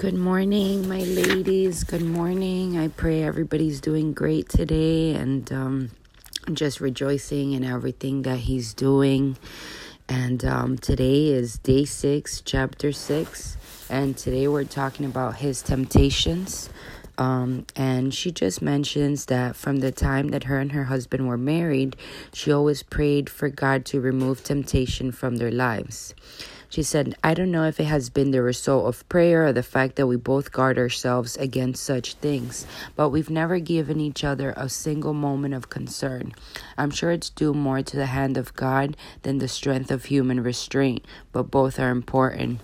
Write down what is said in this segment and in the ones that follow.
Good morning, my ladies. Good morning. I pray everybody's doing great today and um, just rejoicing in everything that He's doing. And um, today is day six, chapter six. And today we're talking about His temptations. Um, and she just mentions that from the time that her and her husband were married, she always prayed for God to remove temptation from their lives. She said, I don't know if it has been the result of prayer or the fact that we both guard ourselves against such things, but we've never given each other a single moment of concern. I'm sure it's due more to the hand of God than the strength of human restraint, but both are important.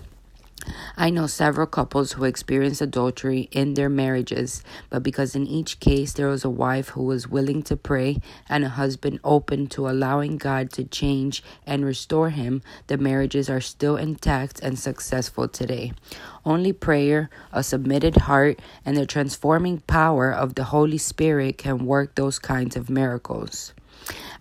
I know several couples who experienced adultery in their marriages, but because in each case there was a wife who was willing to pray and a husband open to allowing God to change and restore him, the marriages are still intact and successful today. Only prayer, a submitted heart, and the transforming power of the Holy Spirit can work those kinds of miracles.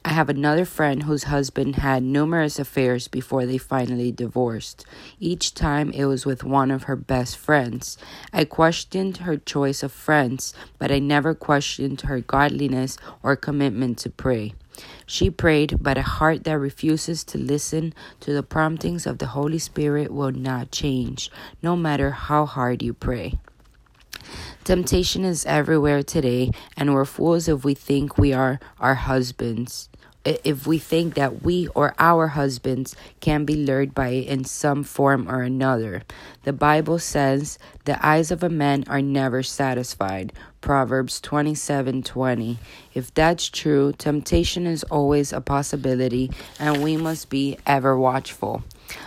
I have another friend whose husband had numerous affairs before they finally divorced. Each time it was with one of her best friends. I questioned her choice of friends, but I never questioned her godliness or commitment to pray. She prayed, but a heart that refuses to listen to the promptings of the Holy Spirit will not change, no matter how hard you pray. Temptation is everywhere today, and we're fools if we think we are our husbands if we think that we or our husbands can be lured by it in some form or another. The Bible says, "The eyes of a man are never satisfied." Proverbs 27:20. If that's true, temptation is always a possibility and we must be ever watchful.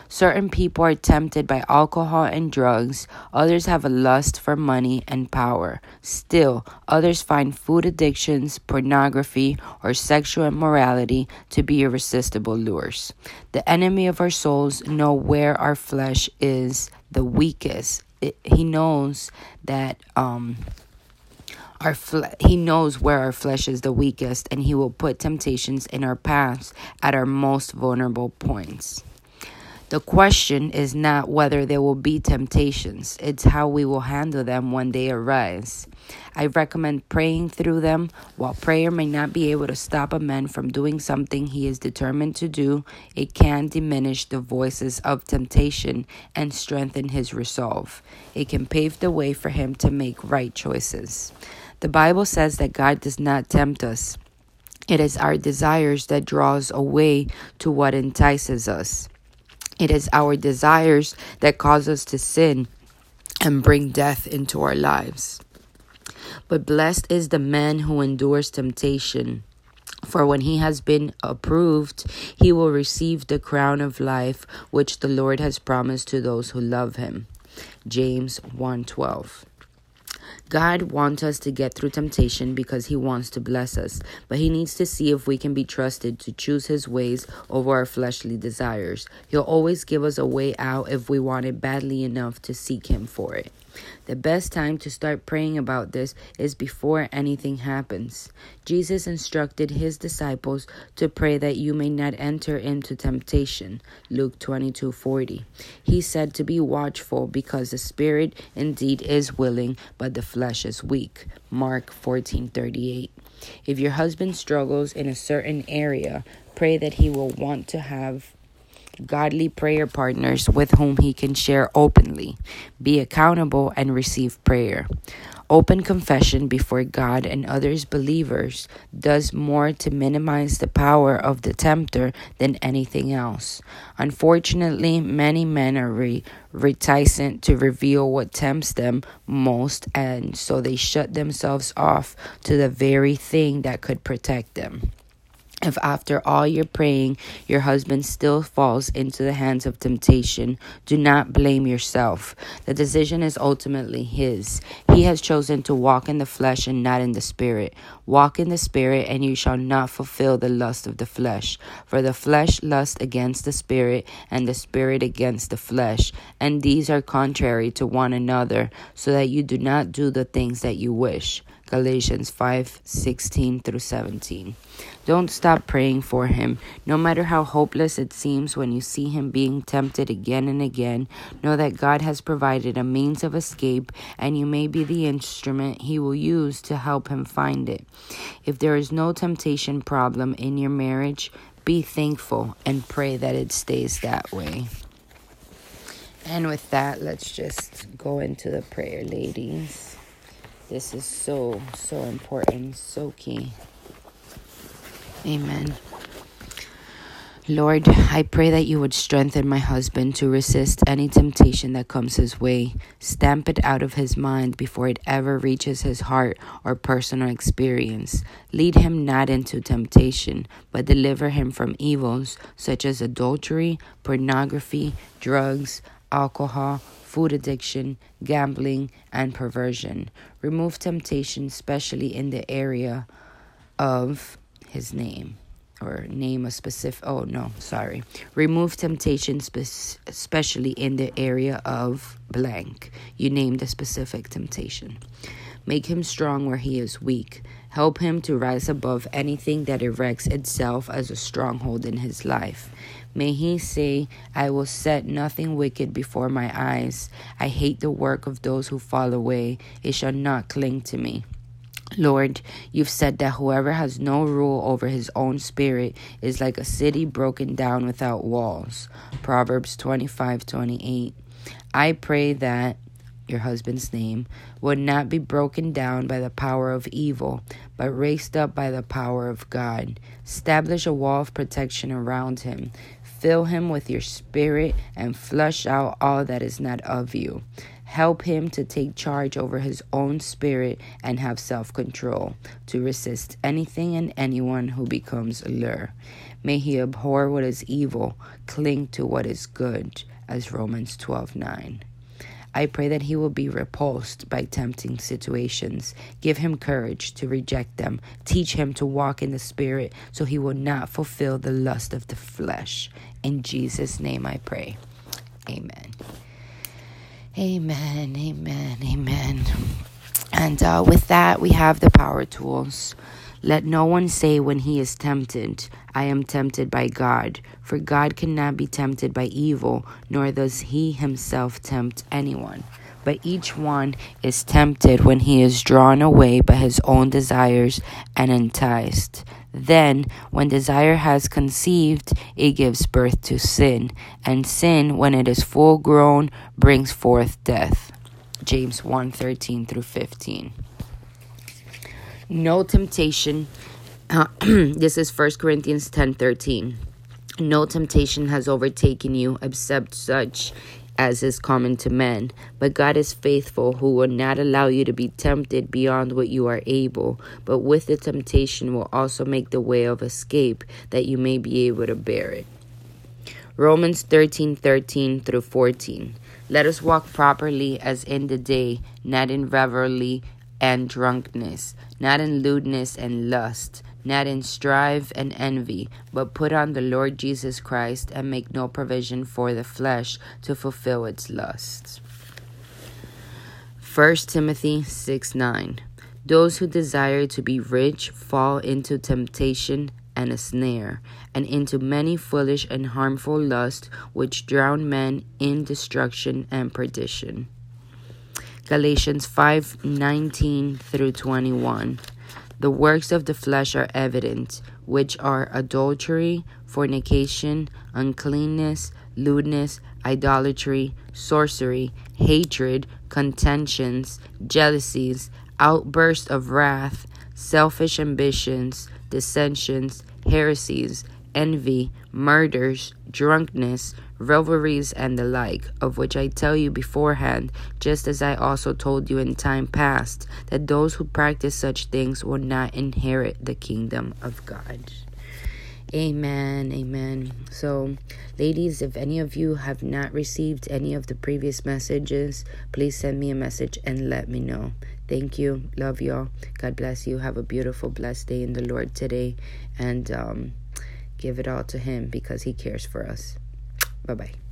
Certain people are tempted by alcohol and drugs, others have a lust for money and power. Still, others find food addictions, pornography, or sexual immorality to be irresistible lures. The enemy of our souls know where our flesh is the weakest. It, he knows that um our fle- he knows where our flesh is the weakest and he will put temptations in our paths at our most vulnerable points. The question is not whether there will be temptations, it's how we will handle them when they arise. I recommend praying through them. While prayer may not be able to stop a man from doing something he is determined to do, it can diminish the voices of temptation and strengthen his resolve. It can pave the way for him to make right choices. The Bible says that God does not tempt us. It is our desires that draws away to what entices us. It is our desires that cause us to sin and bring death into our lives. But blessed is the man who endures temptation. For when he has been approved, he will receive the crown of life which the Lord has promised to those who love him. James 1:12. God wants us to get through temptation because He wants to bless us, but He needs to see if we can be trusted to choose His ways over our fleshly desires. He'll always give us a way out if we want it badly enough to seek Him for it. The best time to start praying about this is before anything happens. Jesus instructed his disciples to pray that you may not enter into temptation. Luke 22:40. He said to be watchful because the spirit indeed is willing, but the flesh is weak. Mark 14:38. If your husband struggles in a certain area, pray that he will want to have godly prayer partners with whom he can share openly, be accountable, and receive prayer. Open confession before God and others believers does more to minimize the power of the tempter than anything else. Unfortunately, many men are re- reticent to reveal what tempts them most, and so they shut themselves off to the very thing that could protect them. If after all your praying your husband still falls into the hands of temptation, do not blame yourself. The decision is ultimately his. He has chosen to walk in the flesh and not in the spirit. Walk in the spirit, and you shall not fulfill the lust of the flesh. For the flesh lusts against the spirit, and the spirit against the flesh. And these are contrary to one another, so that you do not do the things that you wish. Galatians 5 16 through 17. Don't stop praying for him. No matter how hopeless it seems when you see him being tempted again and again, know that God has provided a means of escape and you may be the instrument he will use to help him find it. If there is no temptation problem in your marriage, be thankful and pray that it stays that way. And with that, let's just go into the prayer, ladies. This is so, so important, so key. Amen. Lord, I pray that you would strengthen my husband to resist any temptation that comes his way. Stamp it out of his mind before it ever reaches his heart or personal experience. Lead him not into temptation, but deliver him from evils such as adultery, pornography, drugs, alcohol, food addiction, gambling, and perversion. Remove temptation, especially in the area of his name or name a specific oh no sorry. Remove temptation spe- especially in the area of blank. You named a specific temptation. Make him strong where he is weak. Help him to rise above anything that erects itself as a stronghold in his life May he say, I will set nothing wicked before my eyes. I hate the work of those who fall away. It shall not cling to me. Lord, you've said that whoever has no rule over his own spirit is like a city broken down without walls. Proverbs 25 28. I pray that your husband's name, would not be broken down by the power of evil, but raised up by the power of God. Establish a wall of protection around him. Fill him with your spirit and flush out all that is not of you. Help him to take charge over his own spirit and have self control, to resist anything and anyone who becomes a lure. May he abhor what is evil, cling to what is good, as Romans 12 9. I pray that he will be repulsed by tempting situations. Give him courage to reject them. Teach him to walk in the Spirit so he will not fulfill the lust of the flesh. In Jesus' name I pray. Amen. Amen, amen, amen. And uh, with that, we have the power tools. Let no one say when he is tempted, I am tempted by God, for God cannot be tempted by evil, nor does he himself tempt anyone. But each one is tempted when he is drawn away by his own desires and enticed. Then, when desire has conceived, it gives birth to sin, and sin, when it is full grown, brings forth death. James 1 13 through 15 no temptation. Uh, this is 1 corinthians 10 13 no temptation has overtaken you except such as is common to men. But god is faithful who will not allow you to be tempted beyond what you are able but with the temptation will also make the way of escape that you may be able to bear it. Romans 13 13 through 14 let us walk properly as in the day not in revelry and drunkenness, not in lewdness and lust, not in strife and envy, but put on the Lord Jesus Christ and make no provision for the flesh to fulfill its lusts. 1 Timothy 6 9. Those who desire to be rich fall into temptation and a snare, and into many foolish and harmful lusts which drown men in destruction and perdition. Galatians 5:19 through 21. The works of the flesh are evident, which are adultery, fornication, uncleanness, lewdness, idolatry, sorcery, hatred, contentions, jealousies, outbursts of wrath, selfish ambitions, dissensions, heresies, envy, murders, drunkenness, revelries, and the like, of which I tell you beforehand, just as I also told you in time past, that those who practice such things will not inherit the kingdom of God. Amen. Amen. So, ladies, if any of you have not received any of the previous messages, please send me a message and let me know. Thank you. Love y'all. God bless you. Have a beautiful, blessed day in the Lord today. And um, give it all to Him because He cares for us. Bye bye.